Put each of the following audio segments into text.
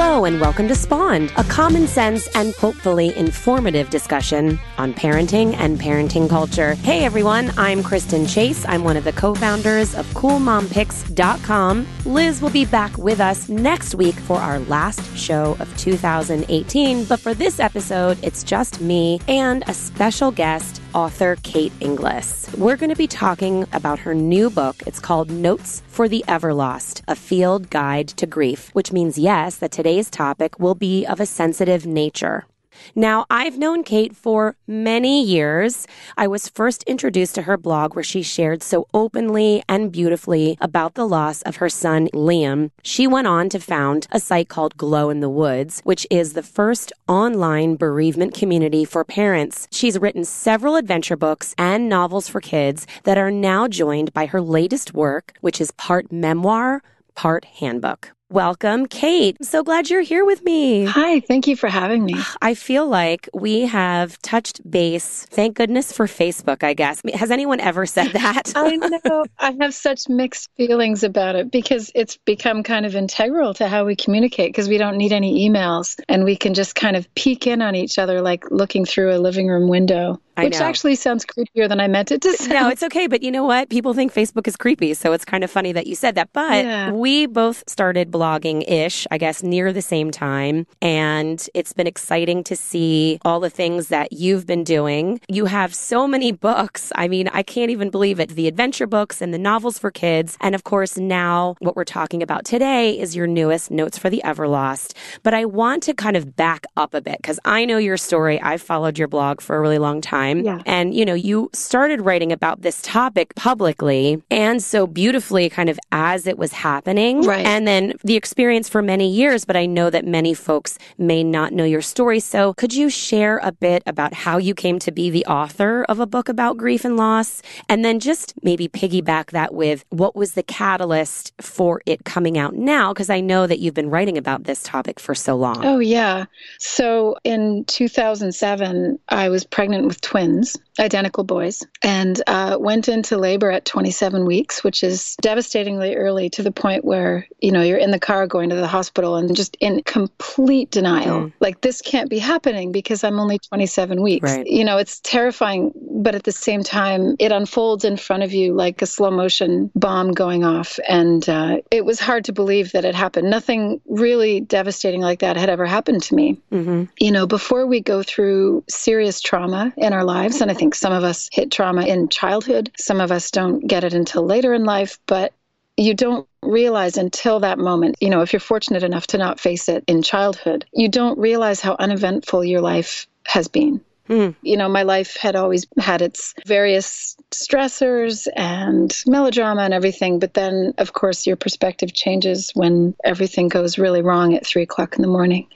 Hello, and welcome to Spawned, a common sense and hopefully informative discussion on parenting and parenting culture. Hey everyone, I'm Kristen Chase. I'm one of the co founders of CoolMomPicks.com. Liz will be back with us next week for our last show of 2018. But for this episode, it's just me and a special guest, author Kate Inglis. We're going to be talking about her new book. It's called Notes for the Everlost, a field guide to grief, which means, yes, that today's topic will be of a sensitive nature. Now, I've known Kate for many years. I was first introduced to her blog where she shared so openly and beautifully about the loss of her son, Liam. She went on to found a site called Glow in the Woods, which is the first online bereavement community for parents. She's written several adventure books and novels for kids that are now joined by her latest work, which is part memoir, part handbook. Welcome, Kate. I'm so glad you're here with me. Hi, thank you for having me. I feel like we have touched base. Thank goodness for Facebook, I guess. Has anyone ever said that? I know. I have such mixed feelings about it because it's become kind of integral to how we communicate because we don't need any emails and we can just kind of peek in on each other like looking through a living room window. Which actually sounds creepier than I meant it to sound. No, it's okay. But you know what? People think Facebook is creepy. So it's kind of funny that you said that. But yeah. we both started blogging ish, I guess, near the same time. And it's been exciting to see all the things that you've been doing. You have so many books. I mean, I can't even believe it. The adventure books and the novels for kids. And of course, now what we're talking about today is your newest Notes for the Everlost. But I want to kind of back up a bit because I know your story. I've followed your blog for a really long time. Yeah. And, you know, you started writing about this topic publicly and so beautifully kind of as it was happening. Right. And then the experience for many years, but I know that many folks may not know your story. So could you share a bit about how you came to be the author of a book about grief and loss? And then just maybe piggyback that with what was the catalyst for it coming out now? Because I know that you've been writing about this topic for so long. Oh, yeah. So in 2007, I was pregnant with twins identical boys, and uh, went into labor at 27 weeks, which is devastatingly early to the point where, you know, you're in the car going to the hospital and just in complete denial. Mm. Like, this can't be happening because I'm only 27 weeks. Right. You know, it's terrifying, but at the same time, it unfolds in front of you like a slow motion bomb going off. And uh, it was hard to believe that it happened. Nothing really devastating like that had ever happened to me. Mm-hmm. You know, before we go through serious trauma in our lives. And I think some of us hit trauma in childhood, some of us don't get it until later in life. But you don't realize until that moment, you know, if you're fortunate enough to not face it in childhood, you don't realize how uneventful your life has been. Mm. You know, my life had always had its various stressors and melodrama and everything. But then, of course, your perspective changes when everything goes really wrong at three o'clock in the morning.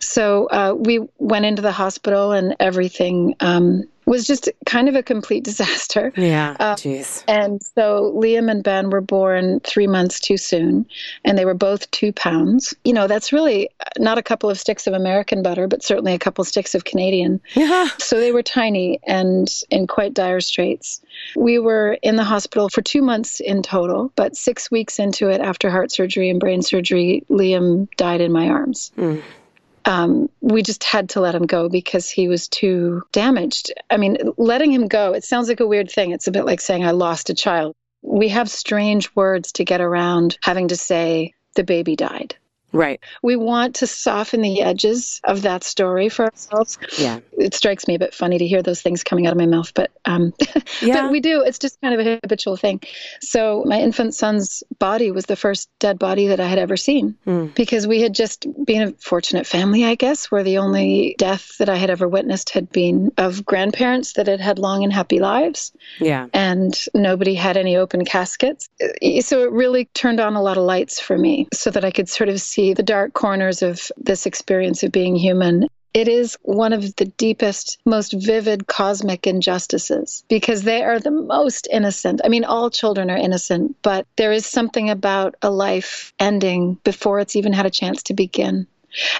So uh, we went into the hospital and everything um, was just kind of a complete disaster. Yeah, uh, jeez. and so Liam and Ben were born three months too soon, and they were both two pounds. You know, that's really not a couple of sticks of American butter, but certainly a couple sticks of Canadian. Yeah. So they were tiny and in quite dire straits. We were in the hospital for two months in total, but six weeks into it, after heart surgery and brain surgery, Liam died in my arms. Mm um, we just had to let him go because he was too damaged. I mean, letting him go, it sounds like a weird thing. It's a bit like saying, I lost a child. We have strange words to get around having to say, the baby died. Right. We want to soften the edges of that story for ourselves. Yeah. It strikes me a bit funny to hear those things coming out of my mouth, but um, yeah. but we do. It's just kind of a habitual thing. So my infant son's body was the first dead body that I had ever seen mm. because we had just been a fortunate family, I guess, where the only death that I had ever witnessed had been of grandparents that had had long and happy lives. Yeah. And nobody had any open caskets. So it really turned on a lot of lights for me so that I could sort of see see the dark corners of this experience of being human. It is one of the deepest, most vivid cosmic injustices because they are the most innocent. I mean, all children are innocent, but there is something about a life ending before it's even had a chance to begin.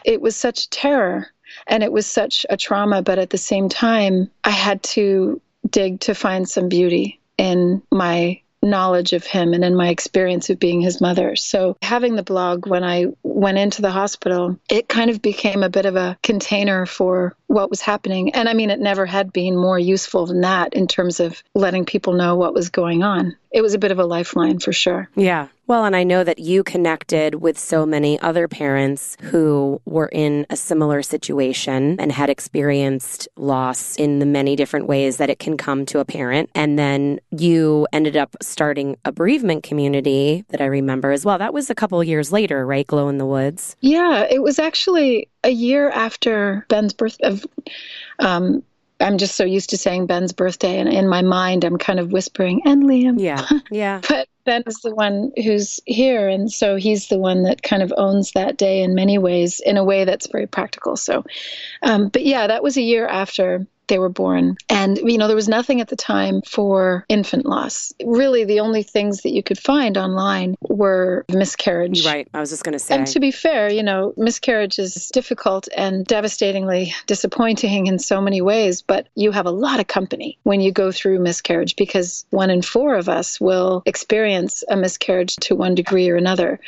It was such terror and it was such a trauma, but at the same time, I had to dig to find some beauty in my knowledge of him and in my experience of being his mother. So having the blog when I went into the hospital, it kind of became a bit of a container for what was happening. And I mean, it never had been more useful than that in terms of letting people know what was going on. It was a bit of a lifeline for sure. Yeah. Well, and I know that you connected with so many other parents who were in a similar situation and had experienced loss in the many different ways that it can come to a parent. And then you ended up starting a bereavement community that I remember as well. That was a couple years later, right? Glow in the Woods. Yeah, it was actually a year after Ben's birth of um, I'm just so used to saying Ben's birthday, and in my mind, I'm kind of whispering, and Liam. Yeah. Yeah. but Ben is the one who's here. And so he's the one that kind of owns that day in many ways, in a way that's very practical. So, um, but yeah, that was a year after they were born. And, you know, there was nothing at the time for infant loss. Really, the only things that you could find online were miscarriage. Right. I was just going to say. And to be fair, you know, miscarriage is difficult and devastatingly disappointing in so many ways, but you have a lot of company when you go through miscarriage because one in four of us will experience a miscarriage to one degree or another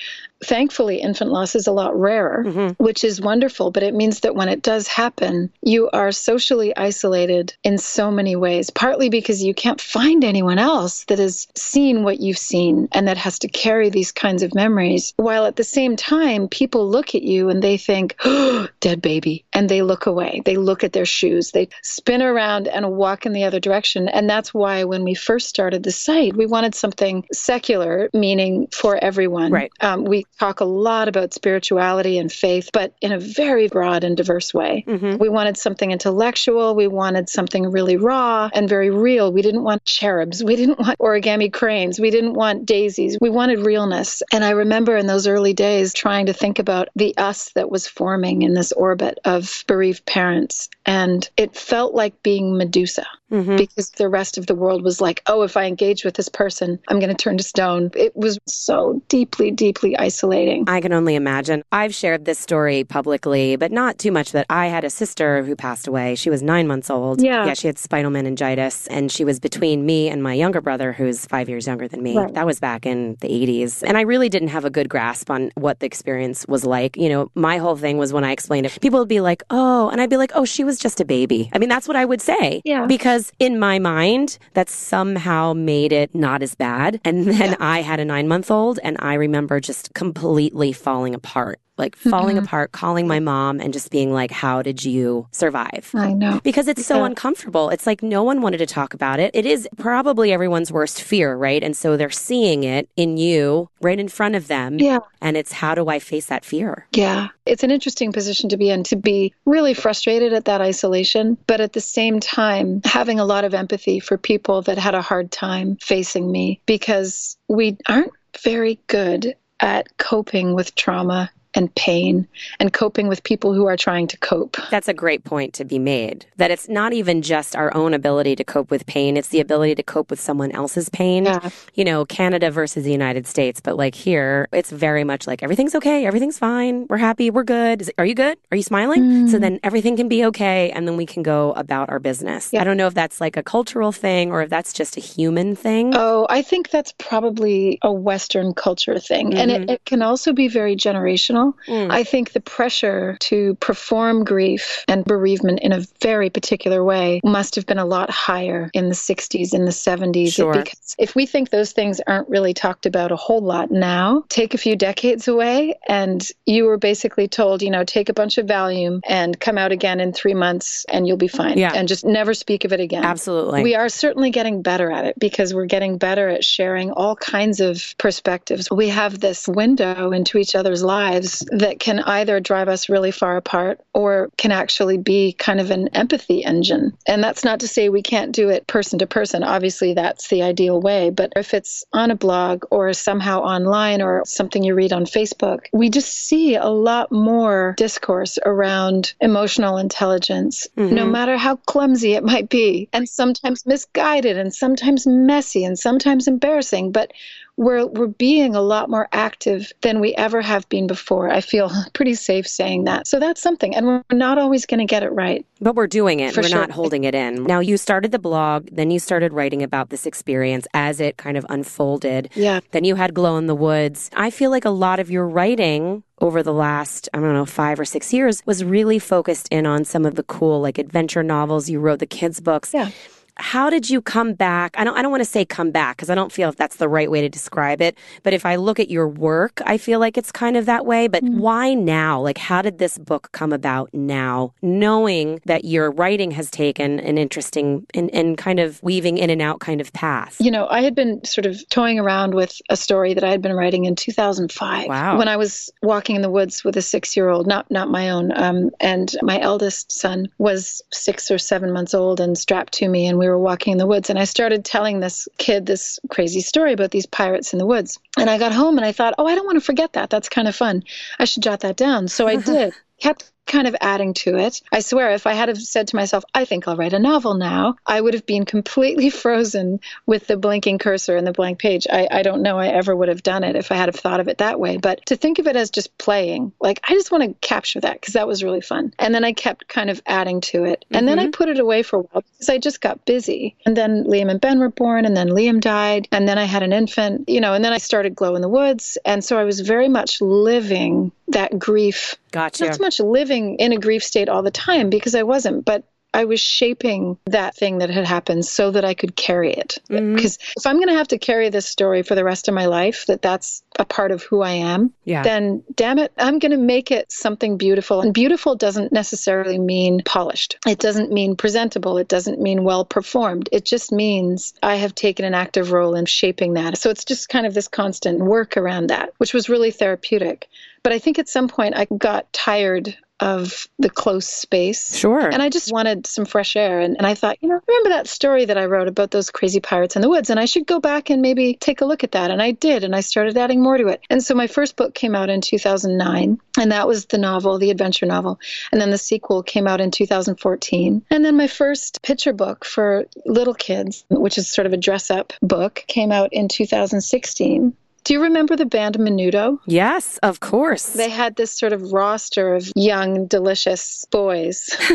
thankfully infant loss is a lot rarer mm-hmm. which is wonderful but it means that when it does happen you are socially isolated in so many ways partly because you can't find anyone else that has seen what you've seen and that has to carry these kinds of memories while at the same time people look at you and they think oh, dead baby and they look away. They look at their shoes. They spin around and walk in the other direction and that's why when we first started the site we wanted something secular meaning for everyone. Right. Um, we talk a lot about spirituality and faith, but in a very broad and diverse way. Mm-hmm. We wanted something intellectual. We wanted something really raw and very real. We didn't want cherubs. We didn't want origami cranes. We didn't want daisies. We wanted realness. And I remember in those early days trying to think about the us that was forming in this orbit of bereaved parents. And it felt like being Medusa mm-hmm. because the rest of the world was like, oh, if I engage with this person, I'm going to turn to stone. It was so deeply, deeply isolating. I can only imagine. I've shared this story publicly, but not too much that I had a sister who passed away. She was nine months old. Yeah. Yeah, she had spinal meningitis, and she was between me and my younger brother, who's five years younger than me. Right. That was back in the 80s. And I really didn't have a good grasp on what the experience was like. You know, my whole thing was when I explained it, people would be like, oh, and I'd be like, oh, she was just a baby. I mean, that's what I would say. Yeah. Because in my mind, that somehow made it not as bad. And then yeah. I had a nine month old and I remember just completely falling apart like falling mm-hmm. apart, calling my mom and just being like, How did you survive? I know. Because it's so yeah. uncomfortable. It's like no one wanted to talk about it. It is probably everyone's worst fear, right? And so they're seeing it in you right in front of them. Yeah. And it's how do I face that fear? Yeah. It's an interesting position to be in, to be really frustrated at that isolation, but at the same time, having a lot of empathy for people that had a hard time facing me because we aren't very good at coping with trauma and pain and coping with people who are trying to cope. That's a great point to be made. That it's not even just our own ability to cope with pain, it's the ability to cope with someone else's pain. Yeah. You know, Canada versus the United States, but like here, it's very much like everything's okay, everything's fine, we're happy, we're good. It, are you good? Are you smiling? Mm. So then everything can be okay and then we can go about our business. Yeah. I don't know if that's like a cultural thing or if that's just a human thing. Oh, I think that's probably a Western culture thing. Mm-hmm. And it, mm-hmm. it can also be very generational Mm. I think the pressure to perform grief and bereavement in a very particular way must have been a lot higher in the 60s, in the 70s. Sure. Because if we think those things aren't really talked about a whole lot now, take a few decades away, and you were basically told, you know, take a bunch of Valium and come out again in three months and you'll be fine. Yeah. And just never speak of it again. Absolutely. We are certainly getting better at it because we're getting better at sharing all kinds of perspectives. We have this window into each other's lives that can either drive us really far apart or can actually be kind of an empathy engine. And that's not to say we can't do it person to person. Obviously, that's the ideal way. But if it's on a blog or somehow online or something you read on Facebook, we just see a lot more discourse around emotional intelligence, mm-hmm. no matter how clumsy it might be, and sometimes misguided and sometimes messy and sometimes embarrassing. But we're, we're being a lot more active than we ever have been before. I feel pretty safe saying that. So that's something. And we're not always going to get it right. But we're doing it. We're sure. not holding it in. Now, you started the blog, then you started writing about this experience as it kind of unfolded. Yeah. Then you had Glow in the Woods. I feel like a lot of your writing over the last, I don't know, five or six years was really focused in on some of the cool, like adventure novels. You wrote the kids' books. Yeah. How did you come back? I don't I don't want to say come back because I don't feel if that's the right way to describe it. But if I look at your work, I feel like it's kind of that way. But why now? Like how did this book come about now? Knowing that your writing has taken an interesting and, and kind of weaving in and out kind of path. You know, I had been sort of toying around with a story that I had been writing in 2005 Wow. when I was walking in the woods with a six-year-old, not not my own, um, and my eldest son was six or seven months old and strapped to me, and we were walking in the woods. And I started telling this kid this crazy story about these pirates in the woods. And I got home and I thought, oh, I don't want to forget that. That's kind of fun. I should jot that down. So I did. Kept kind of adding to it. I swear, if I had have said to myself, I think I'll write a novel now, I would have been completely frozen with the blinking cursor and the blank page. I, I don't know I ever would have done it if I had have thought of it that way. But to think of it as just playing, like I just want to capture that because that was really fun. And then I kept kind of adding to it. And then I mm-hmm. put it away for a while because I just got busy. And then Liam and Ben were born, and then Liam died. And then I had an infant, you know, and then I started Glow in the Woods. And so I was very much living that grief Gotcha. not so much living in a grief state all the time because I wasn't, but I was shaping that thing that had happened so that I could carry it. Mm-hmm. Because if I'm going to have to carry this story for the rest of my life, that that's a part of who I am, Yeah. then damn it, I'm going to make it something beautiful. And beautiful doesn't necessarily mean polished. It doesn't mean presentable. It doesn't mean well performed. It just means I have taken an active role in shaping that. So it's just kind of this constant work around that, which was really therapeutic. But I think at some point I got tired of the close space. Sure. And I just wanted some fresh air. And, and I thought, you know, remember that story that I wrote about those crazy pirates in the woods? And I should go back and maybe take a look at that. And I did. And I started adding more to it. And so my first book came out in 2009. And that was the novel, the adventure novel. And then the sequel came out in 2014. And then my first picture book for little kids, which is sort of a dress up book, came out in 2016. Do you remember the band Menudo? yes, of course. They had this sort of roster of young, delicious boys.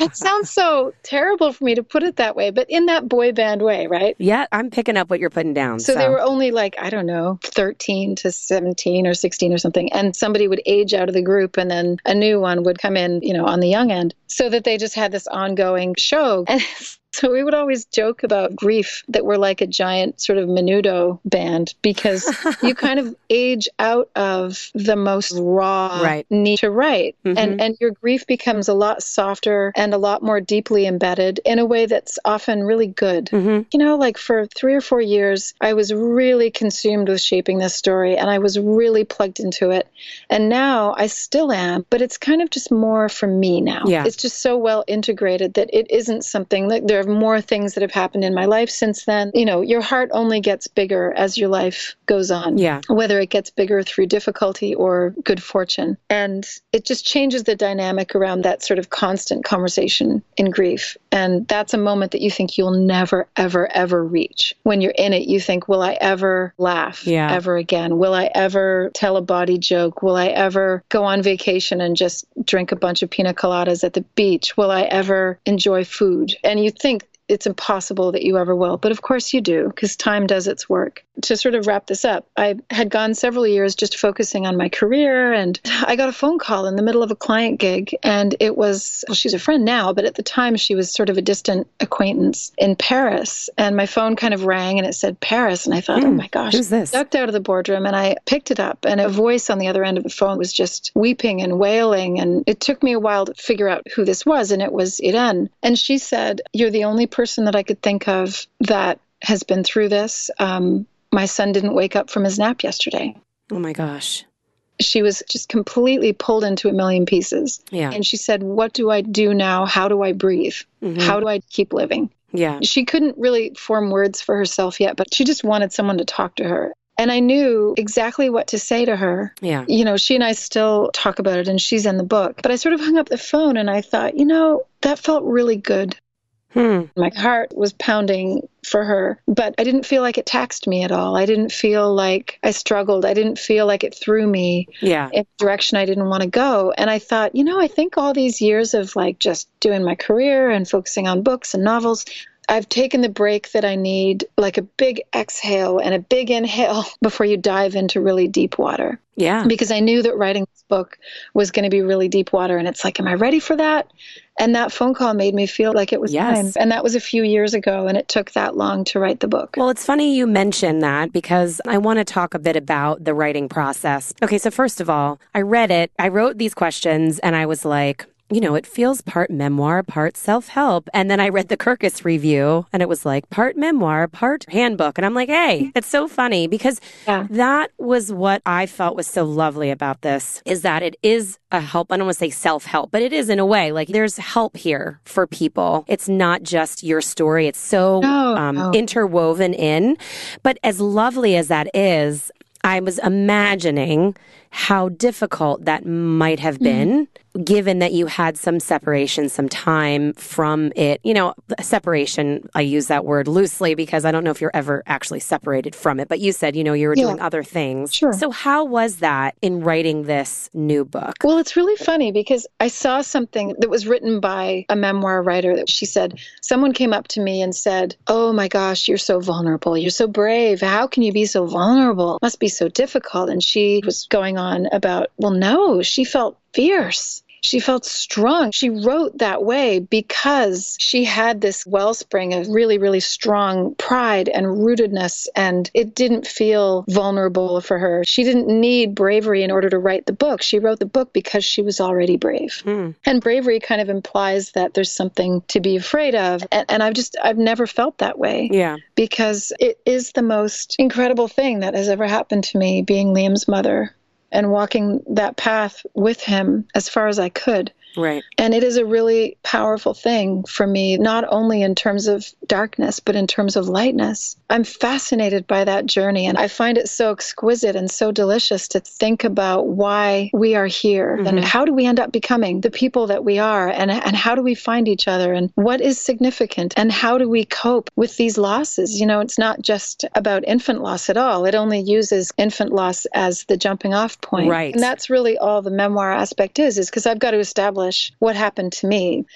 It sounds so terrible for me to put it that way, but in that boy band way, right? yeah, I'm picking up what you're putting down. So, they were only like, I don't know, 13 to 17 or 16 or something. And somebody would age out of the group and then a new one would come in, you know, on the young end. So that they just had this ongoing show. And so we would always joke about grief that we're like a giant sort of menudo band because you kind of age out of the most raw Right. need to write. Mhm. And and your grief becomes a lot softer and a lot more deeply embedded in a way that's often really good. hmm You know, like for three or four years, I was really consumed with shaping this story and I was really plugged into it. And now I still am, but it's kind of just more for me now. Yeah. It's just so well integrated that it isn't something that there are more things that have happened in my life since then. You know, your heart only gets bigger as your life goes on Yeah. whether it gets bigger through difficulty or good fortune. And it just changes the dynamic around that sort of constant conversation in grief. And that's a moment that you think you'll never, ever, ever reach. When you're in it, you think, will I ever laugh Yeah. ever again? Will I ever tell a body joke? Will I ever go on vacation and just drink a bunch of pina coladas at the beach? Will I ever enjoy food? And you think, it's impossible that you ever will. But of course you do, because time does its work. To sort of wrap this up, I had gone several years just focusing on my career, and I got a phone call in the middle of a client gig. And it was, well, she's a friend now, but at the time she was sort of a distant acquaintance in Paris. And my phone kind of rang and it said Paris. And I thought, oh my gosh. Who's this? Ducked out of the boardroom and I picked it up, and a voice on the other end of the phone was just weeping and wailing. And it took me a while to figure out who this was, and it was Irene. And she said, You're the only person that I could think of that has been through this. Um, my son didn't wake up from his nap yesterday. Oh my gosh. She was just completely pulled into a million pieces. Yeah. And she said, What do I do now? How do I breathe? Mhm. How do I keep living? Yeah. She couldn't really form words for herself yet, but she just wanted someone to talk to her. And I knew exactly what to say to her. Yeah. You know, she and I still talk about it and she's in the book. But I sort of hung up the phone and I thought, you know, that felt really good. Hmm. My heart was pounding for her, but I didn't feel like it taxed me at all. I didn't feel like I struggled. I didn't feel like it threw me Yeah. in a direction I didn't want to go. And I thought, you know, I think all these years of like just doing my career and focusing on books and novels, I've taken the break that I need, like a big exhale and a big inhale before you dive into really deep water. Yeah. Because I knew that writing this book was going to be really deep water. And it's like, am I ready for that? And that phone call made me feel like it was Yes. time. And that was a few years ago. And it took that long to write the book. Well, it's funny you mention that because I want to talk a bit about the writing process. Okay, so first of all, I read it, I wrote these questions, and I was like, you know, it feels part memoir, part self help. And then I read the Kirkus review and it was like part memoir, part handbook. And I'm like, hey, it's so funny because Yeah. that was what I felt was so lovely about this is that it is a help. I don't want to say self help, but it is in a way like there's help here for people. It's not just your story. It's so No, um, no. interwoven in. But as lovely as that is, I was imagining how difficult that might have mm-hmm. been, given that you had some separation, some time from it. You know, separation, I use that word loosely because I don't know if you're ever actually separated from it, but you said, you know, you were Yeah. doing other things. Sure. So, how was that in writing this new book? Well, it's really funny because I saw something that was written by a memoir writer that she said, someone came up to me and said, Oh my gosh, you're so vulnerable. You're so brave. How can you be so vulnerable? Must be so difficult. And she was going on about, well, no, she felt fierce. She felt strong. She wrote that way because she had this wellspring of really, really strong pride and rootedness, and it didn't feel vulnerable for her. She didn't need bravery in order to write the book. She wrote the book because she was already brave. Hmm. And bravery kind of implies that there's something to be afraid of. And, and I've just, I've never felt that way Yeah. because it is the most incredible thing that has ever happened to me being Liam's mother and walking that path with him as far as I could. Right. And it is a really powerful thing for me, not only in terms of darkness, but in terms of lightness. I'm fascinated by that journey, and I find it so exquisite and so delicious to think about why we are here and Mhm. how do we end up becoming the people that we are, and, and how do we find each other, and what is significant, and how do we cope with these losses. You know, it's not just about infant loss at all, it only uses infant loss as the jumping off point. Right. And that's really all the memoir aspect is, is because I've got to establish what happened to me.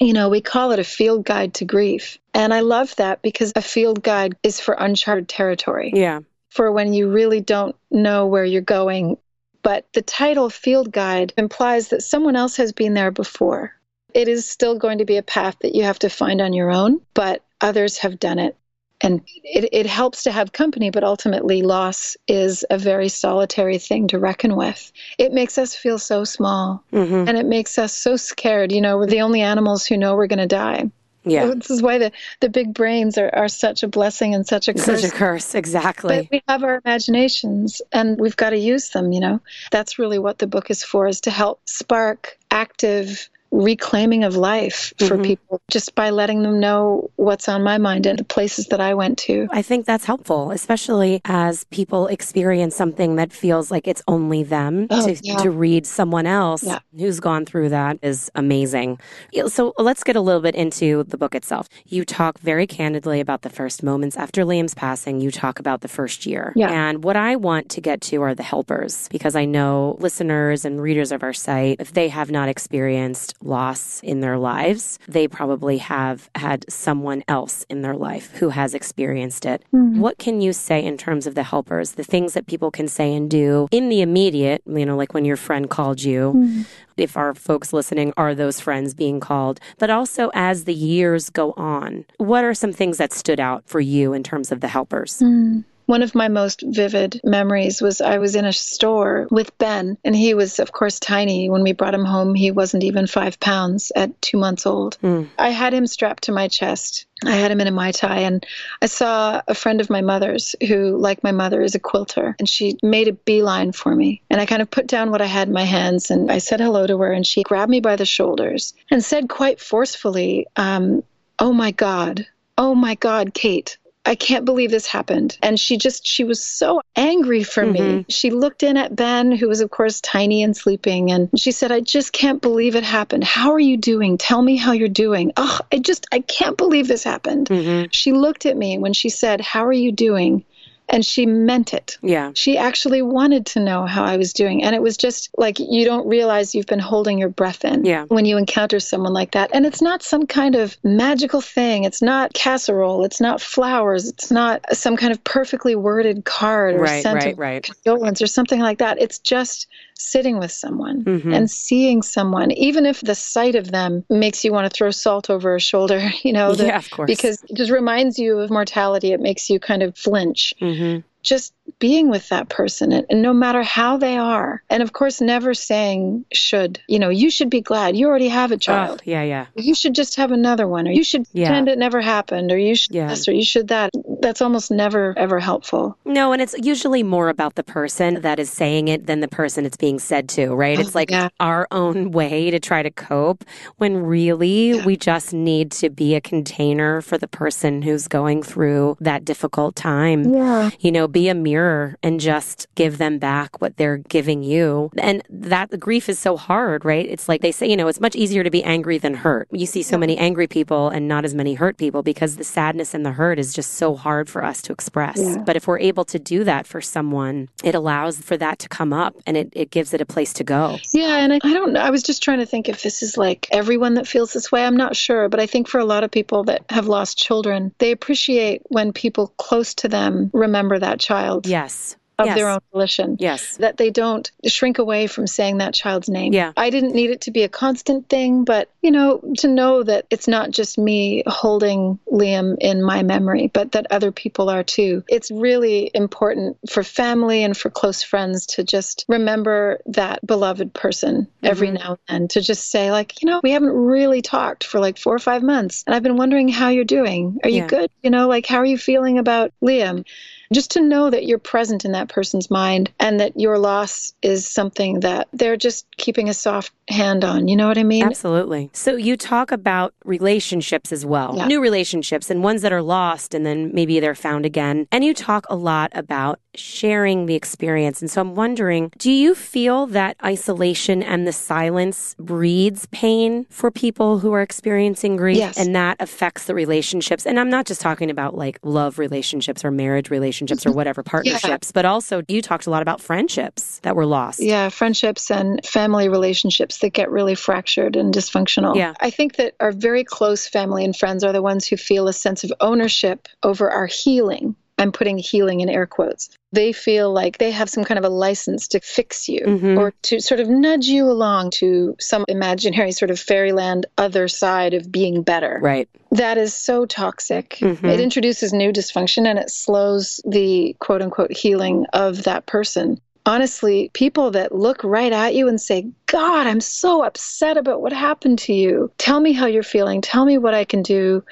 You know, we call it a field guide to grief. And I love that because a field guide is for uncharted territory, Yeah. for when you really don't know where you're going. But the title field guide implies that someone else has been there before. It is still going to be a path that you have to find on your own, but others have done it. And it, it helps to have company, but ultimately, loss is a very solitary thing to reckon with. It makes us feel so small hmm and it makes us so scared. You know, we're the only animals who know we're going to die. Yeah. This is why the, the big brains are, are such a blessing and such a curse. Such a curse. Exactly. But we have our imaginations and we've got to use them, you know. That's really what the book is for, is to help spark active reclaiming of life for Mhm. people just by letting them know what's on my mind and the places that I went to. I think that's helpful, especially as people experience something that feels like it's only them. Oh, to, yeah. to read someone else Yeah. who's gone through that is amazing. So let's get a little bit into the book itself. You talk very candidly about the first moments after Liam's passing. You talk about the first year. Yeah. And what I want to get to are the helpers because I know listeners and readers of our site, if they have not experienced loss in their lives, they probably have had someone else in their life who has experienced it. Hmm. What can you say in terms of the helpers, the things that people can say and do in the immediate, you know, like when your friend called you, hmm. if our folks listening are those friends being called, but also as the years go on, what are some things that stood out for you in terms of the helpers? Hmm. One of my most vivid memories was I was in a store with Ben, and he was, of course, tiny. When we brought him home, he wasn't even five pounds at two months old. Hmm. I had him strapped to my chest. I had him in a Mei Tai, and I saw a friend of my mother's who, like my mother, is a quilter, and she made a beeline for me. And I kind of put down what I had in my hands, and I said hello to her, and she grabbed me by the shoulders and said quite forcefully, um, Oh my God, oh my God, Kate. I can't believe this happened. And she just, she was so angry for mm-hmm. me. She looked in at Ben, who was, of course, tiny and sleeping, and she said, I just can't believe it happened. How are you doing? Tell me how you're doing. Oh, I just, I can't believe this happened. Mm-hmm. She looked at me when she said, How are you doing? And she meant it. Yeah. She actually wanted to know how I was doing. And it was just like you don't realize you've been holding your breath in yeah. when you encounter someone like that. And it's not some kind of magical thing. It's not casserole. It's not flowers. It's not some kind of perfectly worded card or right, sent right, right. condolence or something like that. It's just sitting with someone mm-hmm. and seeing someone, even if the sight of them makes you want to throw salt over a shoulder, you know, the, yeah, of course. because it just reminds you of mortality. It makes you kind of flinch. Mm-hmm just being with that person and, and, no matter how they are and of course never saying should you know you should be glad you already have a child oh, yeah yeah you should just have another one or you should yeah. pretend it never happened or you should yeah. this or you should that that's almost never ever helpful no and it's usually more about the person that is saying it than the person it's being said to right oh, it's like yeah. our own way to try to cope when really we just need to be a container for the person who's going through that difficult time yeah you know be a mirror and just give them back what they're giving you. And that grief is so hard, right? It's like they say, you know, it's much easier to be angry than hurt. You see so many angry people and not as many hurt people because the sadness and the hurt is just so hard for us to express. Yeah. But if we're able to do that for someone, it allows for that to come up and it, it gives it a place to go. Yeah. And I, I don't know. I was just trying to think if this is like everyone that feels this way. I'm not sure. But I think for a lot of people that have lost children, they appreciate when people close to them remember that child. Yes of yes. their own volition. Yes. That they don't shrink away from saying that child's name. Yeah. I didn't need it to be a constant thing, but, you know, to know that it's not just me holding Liam in my memory, but that other people are too. It's really important for family and for close friends to just remember that beloved person every mm-hmm. now and then, to just say, like, you know, we haven't really talked for like four or five months, and I've been wondering how you're doing. Are you yeah. good? You know, like, how are you feeling about Liam? Just to know that you're present in that person's mind and that your loss is something that they're just keeping a soft hand on. You know what I mean? Absolutely. So you talk about relationships as well, yeah. new relationships and ones that are lost and then maybe they're found again. And you talk a lot about sharing the experience. And so I'm wondering, do you feel that isolation and the silence breeds pain for people who are experiencing grief yes. and that affects the relationships? And I'm not just talking about like love relationships or marriage relationships or mm-hmm. whatever partnerships, yeah. but also you talked a lot about friendships that were lost. Yeah, friendships and family relationships that get really fractured and dysfunctional. Yeah. I think that our very close family and friends are the ones who feel a sense of ownership over our healing I'm putting healing in air quotes. They feel like they have some kind of a license to fix you mm-hmm. or to sort of nudge you along to some imaginary sort of fairyland other side of being better. Right. That is so toxic. Mm-hmm. It introduces new dysfunction and it slows the quote unquote healing of that person honestly, people that look right at you and say, God, I'm so upset about what happened to you. Tell me how you're feeling. Tell me what I can do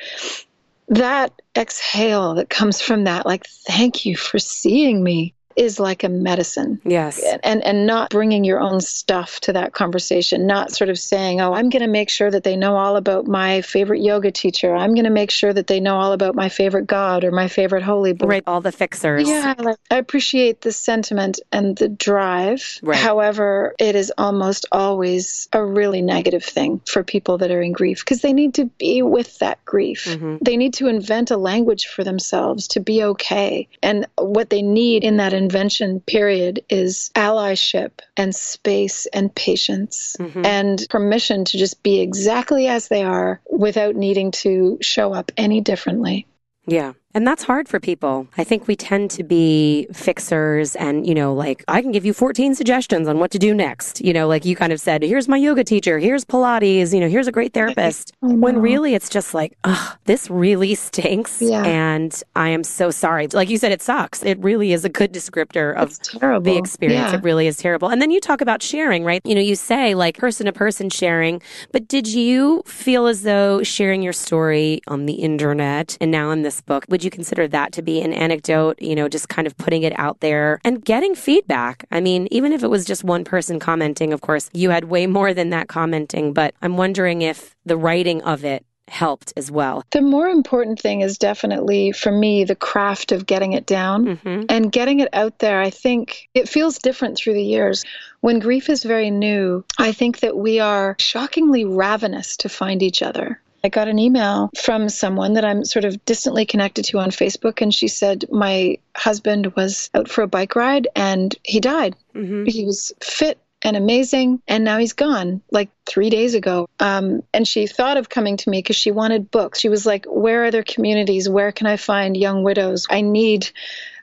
that exhale that comes from that, like, thank you for seeing me is like a medicine. Yes. And and not bringing your own stuff to that conversation, not sort of saying, "Oh, I'm going to make sure that they know all about my favorite yoga teacher. I'm going to make sure that they know all about my favorite god or my favorite holy book." Right, all the fixers. Yeah, like, I appreciate the sentiment and the drive. Right. However, it is almost always a really negative thing for people that are in grief because they need to be with that grief. Mm-hmm. They need to invent a language for themselves to be okay. And what they need in that invention period is allyship and space and patience mm-hmm. and permission to just be exactly as they are without needing to show up any differently. Yeah. And that's hard for people. I think we tend to be fixers and, you know, like, I can give you 14 suggestions on what to do next. You know, like you kind of said, here's my yoga teacher, here's Pilates, you know, here's a great therapist. When really it's just like, ugh, this really stinks. Yeah. And I am so sorry. Like you said, it sucks. It really is a good descriptor of the experience. Yeah. It really is terrible. And then you talk about sharing, right? You know, you say like person to person sharing, but did you feel as though sharing your story on the internet and now in this book, would would you consider that to be an anecdote, you know, just kind of putting it out there and getting feedback? I mean, even if it was just one person commenting, of course, you had way more than that commenting, but I'm wondering if the writing of it helped as well. The more important thing is definitely for me the craft of getting it down mm-hmm. and getting it out there. I think it feels different through the years. When grief is very new, I think that we are shockingly ravenous to find each other. I got an email from someone that I'm sort of distantly connected to on Facebook, and she said, My husband was out for a bike ride and he died. Mm-hmm. He was fit and amazing. And now he's gone like three days ago. Um, and she thought of coming to me because she wanted books. She was like, Where are there communities? Where can I find young widows? I need,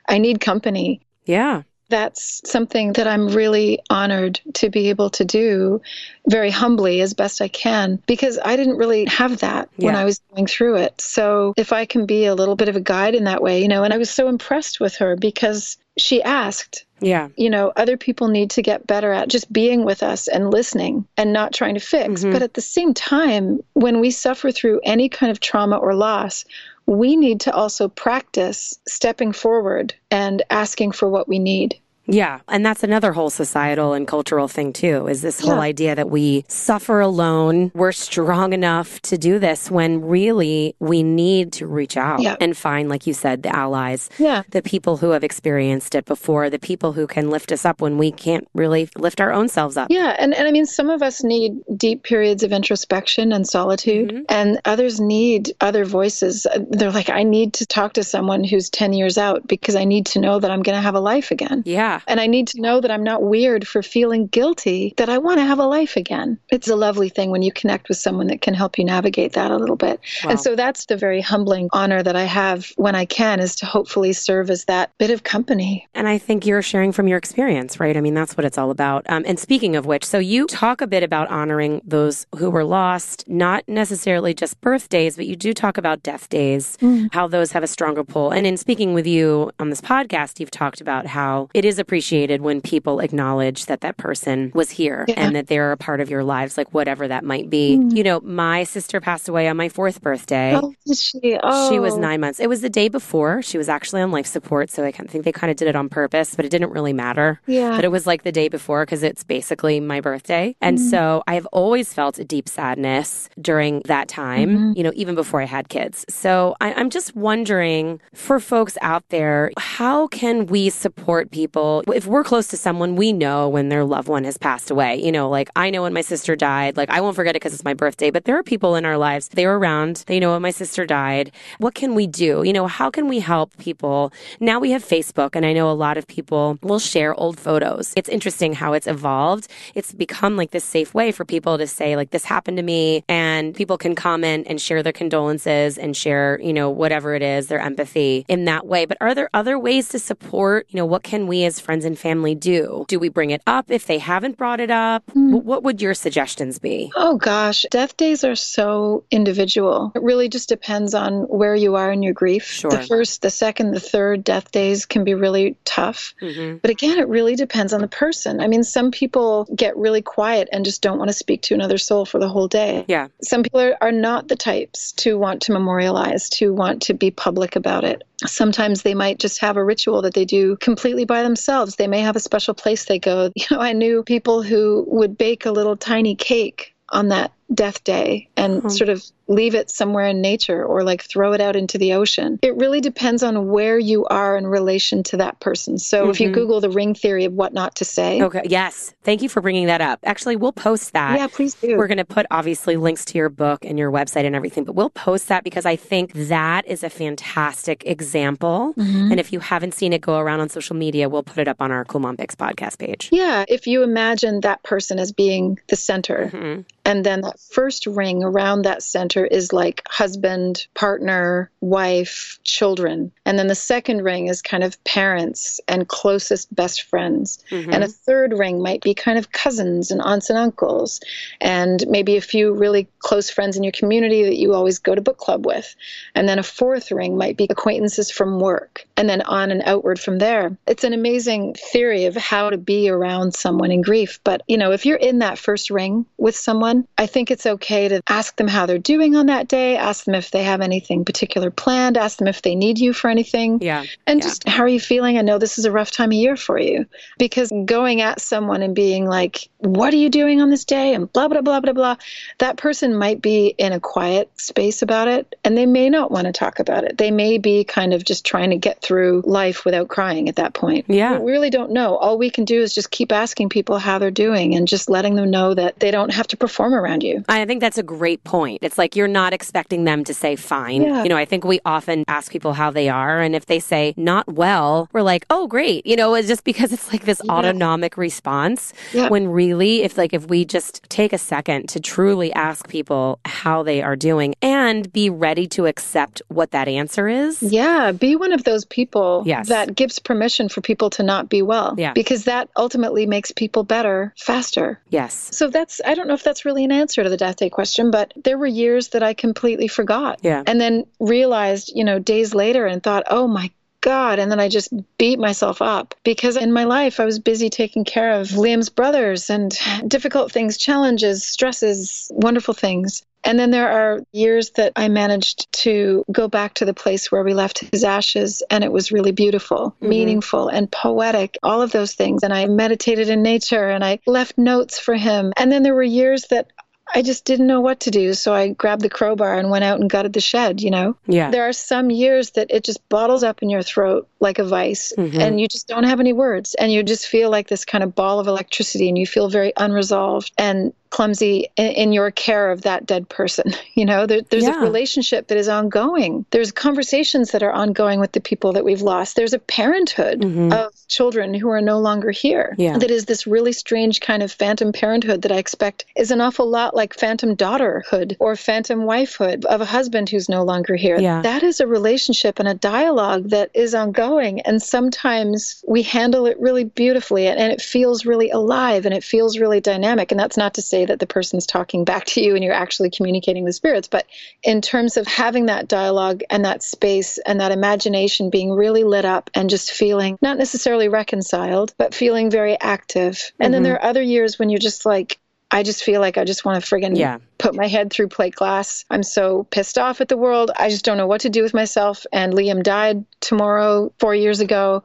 I need company. Yeah that's something that I'm really honored to be able to do very humbly as best I can because I didn't really have that yeah. when I was going through it. So if I can be a little bit of a guide in that way, you know, and I was so impressed with her because she asked. Yeah. You know, other people need to get better at just being with us and listening and not trying to fix. Mm-hmm. But at the same time, when we suffer through any kind of trauma or loss, we need to also practice stepping forward and asking for what we need. Yeah. And that's another whole societal and cultural thing, too, is this whole idea that we suffer alone. We're strong enough to do this when really we need to reach out yeah. and find, like you said, the allies, yeah. the people who have experienced it before, the people who can lift us up when we can't really lift our own selves up. Yeah. And, and I mean, some of us need deep periods of introspection and solitude, mm-hmm. and others need other voices. They're like, I need to talk to someone who's 10 years out because I need to know that I'm going to have a life again. Yeah. And I need to know that I'm not weird for feeling guilty, that I want to have a life again. It's a lovely thing when you connect with someone that can help you navigate that a little bit. Wow. And so that's the very humbling honor that I have when I can is to hopefully serve as that bit of company. And I think you're sharing from your experience, right? I mean, that's what it's all about. Um, and speaking of which, so you talk a bit about honoring those who were lost, not necessarily just birthdays, but you do talk about death days, mm. how those have a stronger pull. And in speaking with you on this podcast, you've talked about how it is appreciated when people acknowledge that that person was here yeah. and that they're a part of your lives, like whatever that might be. Mm. You know, my sister passed away on my fourth birthday. Oh, she? Oh. She was oh. nine months. It was the day before. She was actually on life support, so I think they kind of did it on purpose, but it didn't really matter. Yeah. But it was like the day before because it's basically my birthday. And mm. so I've always felt a deep sadness during that time, mm-hmm. you know, even before I had kids. So I, I'm just wondering for folks out there, how can we support people if we're close to someone, we know when their loved one has passed away. You know, like I know when my sister died, like I won't forget it because it's my birthday, but there are people in our lives, they were around, they know when my sister died. What can we do? You know, how can we help people? Now we have Facebook, and I know a lot of people will share old photos. It's interesting how it's evolved. It's become like this safe way for people to say, like, this happened to me, and people can comment and share their condolences and share, you know, whatever it is, their empathy in that way. But are there other ways to support? You know, what can we as friends and family do? Do we bring it up if they haven't brought it up? Mm. What would your suggestions be? Oh, gosh. Death days are so individual. It really just depends on where you are in your grief. Sure. The first, the second, the third death days can be really tough. Mm-hmm. But again, it really depends on the person. I mean, some people get really quiet and just don't want to speak to another soul for the whole day. Yeah. Some people are, are not the types to want to memorialize, to want to be public about it. Sometimes they might just have a ritual that they do completely by themselves. They may have a special place they go. You know, I knew people who would bake a little tiny cake on that death day and mm-hmm. sort of leave it somewhere in nature or like throw it out into the ocean. It really depends on where you are in relation to that person. So mm-hmm. if you mm-hmm. Google the ring theory of what not to say. Okay. Yes. Thank you for bringing that up. Actually, we'll post that. Yeah, please do. We're going to put obviously links to your book and your website and everything, but we'll post that because I think that is a fantastic example. Mm-hmm. And if you haven't seen it go around on social media, we'll put it up on our Cool Mom Picks podcast page. Yeah. If you imagine that person as being the center mm-hmm. and then that first ring around that center is like husband, partner, wife, children. And then the second ring is kind of parents and closest best friends. Mm-hmm. And a third ring might be kind of cousins and aunts and uncles, and maybe a few really close friends in your community that you always go to book club with. And then a fourth ring might be acquaintances from work, and then on and outward from there. It's an amazing theory of how to be around someone in grief. But, you know, if you're in that first ring with someone, I think it's okay to ask them how they're doing doing on that day. Ask them if they have anything particular planned. Ask them if they need you for anything. Yeah. And yeah. just how are you feeling? I know this is a rough time of year for you. Because going at someone and being like, what are you doing on this day? And blah, blah, blah, blah, blah. That person might be in a quiet space about it and they may not want to talk about it. They may be kind of just trying to get through life without crying at that point. Yeah. We really don't know. All we can do is just keep asking people how they're doing and just letting them know that they don't have to perform around you. I think that's a great point. It's like you're not expecting them to say fine. Yeah. You know, I think we often ask people how they are. And if they say not well, we're like, oh, great. You know, it's just because it's like this Yeah. autonomic response. Yeah. When really, if like, if we just take a second to truly ask people how they are doing and be ready to accept what that answer is. Yeah, be one of those people Yes. that gives permission for people to not be well. Yeah. Because that ultimately makes people better faster. Yes. So that's, I don't know if that's really an answer to the death day question, but there were years that I completely forgot. Yeah. And then realized, you know, days later and thought, oh my God. And then I just beat myself up because in my life I was busy taking care of Liam's brothers and difficult things, challenges, stresses, wonderful things. And then there are years that I managed to go back to the place where we left his ashes, and it was really beautiful, Mhm. meaningful, and poetic, all of those things. And I meditated in nature and I left notes for him. And then there were years that I just didn't know what to do. So I grabbed the crowbar and went out and gutted the shed, you know? Yeah. There are some years that it just bottles up in your throat like a vice, Mhm. and you just don't have any words, and you just feel like this kind of ball of electricity, and you feel very unresolved and clumsy in, in your care of that dead person. You know, there, there's Yeah. a relationship that is ongoing. There's conversations that are ongoing with the people that we've lost. There's a parenthood Mhm. of children who are no longer here. Yeah. That is this really strange kind of phantom parenthood that I expect is an awful lot like phantom daughterhood or phantom wifehood of a husband who's no longer here. Yeah. That is a relationship and a dialogue that is ongoing. And sometimes we handle it really beautifully and, and it feels really alive and it feels really dynamic. And that's not to say that the person's talking back to you and you're actually communicating with spirits, but in terms of having that dialogue and that space and that imagination being really lit up and just feeling not necessarily reconciled, but feeling very active. And then Mhm. there are other years when you're just like, I just feel like I just want to friggin' Yeah. put my head through plate glass. I'm so pissed off at the world. I just don't know what to do with myself. And Liam died tomorrow, four years ago.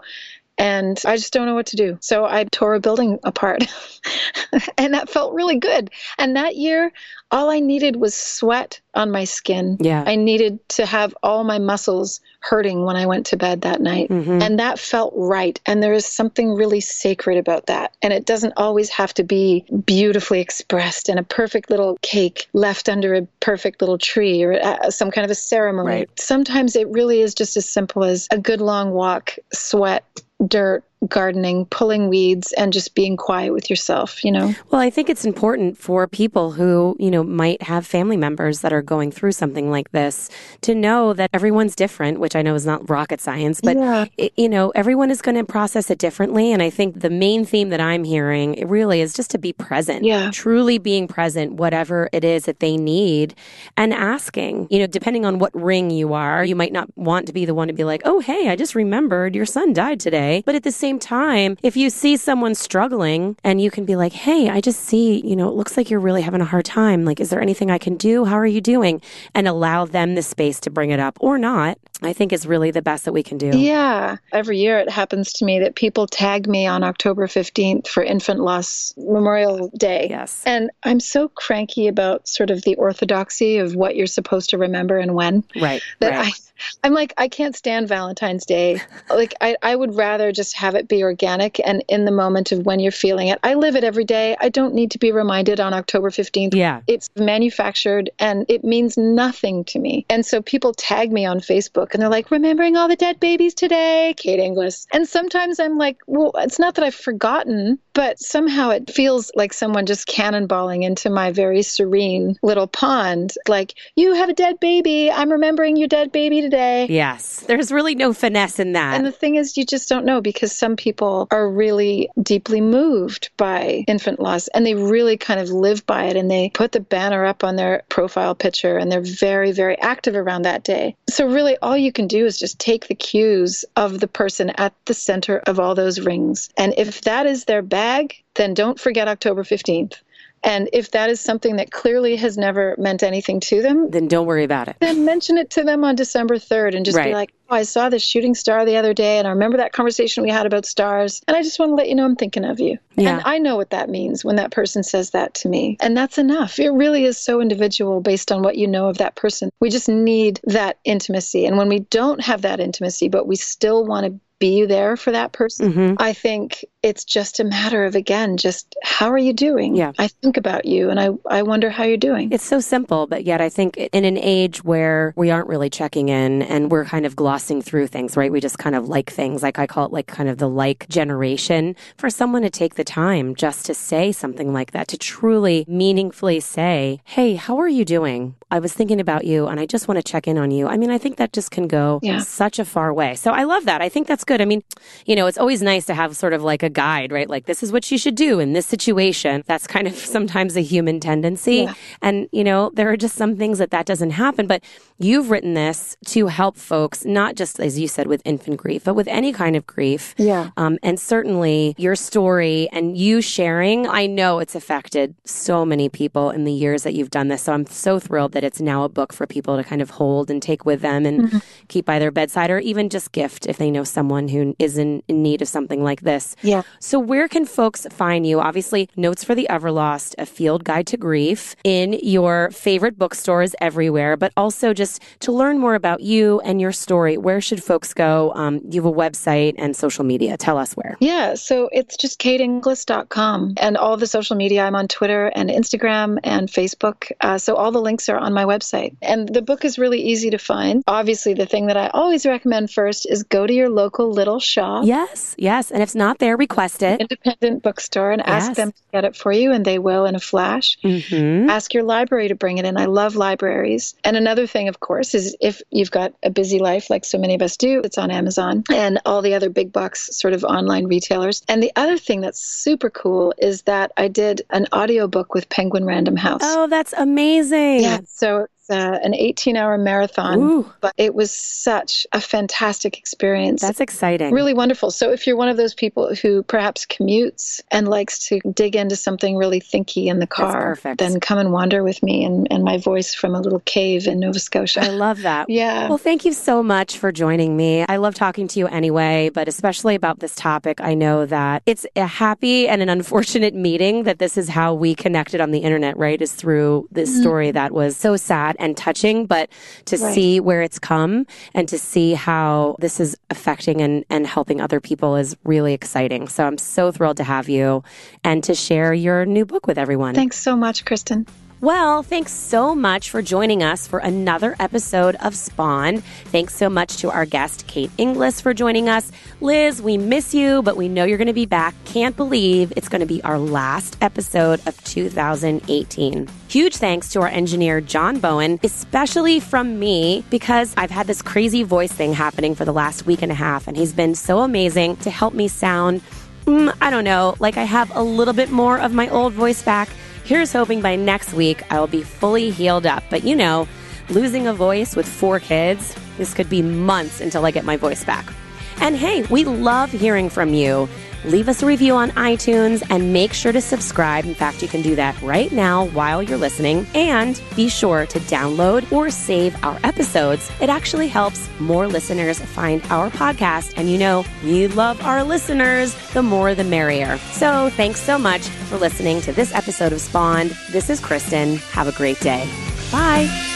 And I just don't know what to do. So I tore a building apart. and that felt really good. And that year, all I needed was sweat on my skin. Yeah. I needed to have all my muscles hurting when I went to bed that night. Mhm. And that felt right. And there is something really sacred about that. And it doesn't always have to be beautifully expressed in a perfect little cake left under a perfect little tree or uh, some kind of a ceremony. Right. Sometimes it really is just as simple as a good long walk, sweat, dirt, gardening, pulling weeds, and just being quiet with yourself, you know? Well, I think it's important for people who, you know, might have family members that are going through something like this to know that everyone's different, which I know is not rocket science, but Yeah. it, you know, everyone is going to process it differently. And I think the main theme that I'm hearing it really is just to be present. Yeah. Truly being present, whatever it is that they need, and asking, you know, depending on what ring you are, you might not want to be the one to be like, oh, hey, I just remembered your son died today. But at the same time, if you see someone struggling and you can be like, hey, I just see, you know, it looks like you're really having a hard time. Like, is there anything I can do? How are you doing? And allow them the space to bring it up or not, I think is really the best that we can do. Yeah. Every year it happens to me that people tag me on October 15th for Infant Loss Memorial Day. Yes. And I'm so cranky about sort of the orthodoxy of what you're supposed to remember and when Right. that right. I, I'm like, I can't stand Valentine's Day. like, I, I would rather just have it be organic and in the moment of when you're feeling it. I live it every day. I don't need to be reminded on October 15th. yeah. It's manufactured and it means nothing to me. And so people tag me on Facebook and they're like, remembering all the dead babies today, Kate Inglis. And sometimes I'm like, well, it's not that I've forgotten, but somehow it feels like someone just cannonballing into my very serene little pond. Like, you have a dead baby. I'm remembering your dead baby today. Yes. There's really no finesse in that. And the thing is, you just don't know because some people are really deeply moved by infant loss and they really kind of live by it and they put the banner up on their profile picture and they're very, very active around that day. So, really, all you can do is just take the cues of the person at the center of all those rings. And if that is their bag, then don't forget October 15th And if that is something that clearly has never meant anything to them, then don't worry about it. Then mention it to them on December 3rd and just right. be like, oh, I saw this shooting star the other day and I remember that conversation we had about stars. And I just want to let you know I'm thinking of you. Yeah. And I know what that means when that person says that to me. And that's enough. It really is so individual based on what you know of that person. We just need that intimacy. And when we don't have that intimacy, but we still want to be you there for that person. Mm-hmm. I think it's just a matter of again just how are you doing? Yeah. I think about you and i i wonder how you're doing. It's so simple but yet i think in an age where we aren't really checking in and we're kind of glossing through things right? We just kind of like things. Like i call it like kind of the like generation. For someone to take the time just to say something like that to truly meaningfully say hey how are you doing I was thinking about you and I just want to check in on you. I mean, I think that just can go yeah. such a far way. So I love that. I think that's good. I mean, you know, it's always nice to have sort of like a guide, right? Like, this is what you should do in this situation. That's kind of sometimes a human tendency. Yeah. And, you know, there are just some things that that doesn't happen. But you've written this to help folks, not just, as you said, with infant grief, but with any kind of grief. Yeah. Um, and certainly your story and you sharing, I know it's affected so many people in the years that you've done this. So I'm so thrilled that it's now a book for people to kind of hold and take with them and mm-hmm. keep by their bedside or even just gift if they know someone who is in, in need of something like this. Yeah. So where can folks find you? Obviously, Notes for the Everlost, a field guide to grief in your favorite bookstores everywhere, but also just to learn more about you and your story, where should folks go? Um, you have a website and social media. Tell us where. Yeah, so it's just kateinglis.com and all the social media. I'm on Twitter and Instagram and Facebook. Uh, so all the links are on my website. And the book is really easy to find. Obviously, the thing that I always recommend first is go to your local little shop. Yes, yes. And if it's not there, request it. Independent bookstore and yes. ask them to get it for you, and they will in a flash. Mm-hmm. Ask your library to bring it in. I love libraries. And another thing, of course, is if you've got a busy life like so many of us do, it's on Amazon and all the other big box sort of online retailers. And the other thing that's super cool is that I did an audiobook with Penguin Random House. Oh, that's amazing. Yeah. So uh, an 18 hour marathon, Ooh. but it was such a fantastic experience. That's exciting. Really wonderful. So, if you're one of those people who perhaps commutes and likes to dig into something really thinky in the car, then come and wander with me and, and my voice from a little cave in Nova Scotia. I love that. yeah. Well, thank you so much for joining me. I love talking to you anyway, but especially about this topic. I know that it's a happy and an unfortunate meeting that this is how we connected on the internet, right? Is through this mm-hmm. story that was so sad and touching, but to right. see where it's come and to see how this is affecting and, and helping other people is really exciting. So I'm so thrilled to have you and to share your new book with everyone. Thanks so much, Kristen. Well, thanks so much for joining us for another episode of Spawned. Thanks so much to our guest, Kate Inglis, for joining us. Liz, we miss you, but we know you're going to be back. Can't believe it's going to be our last episode of 2018. Huge thanks to our engineer, John Bowen, especially from me, because I've had this crazy voice thing happening for the last week and a half, and he's been so amazing to help me sound, mm, I don't know, like I have a little bit more of my old voice back. Here's hoping by next week I will be fully healed up. But you know, losing a voice with four kids, this could be months until I get my voice back. And hey, we love hearing from you leave us a review on iTunes, and make sure to subscribe. In fact, you can do that right now while you're listening. And be sure to download or save our episodes. It actually helps more listeners find our podcast. And you know, we love our listeners. The more, the merrier. So thanks so much for listening to this episode of Spawned. This is Kristen. Have a great day. Bye.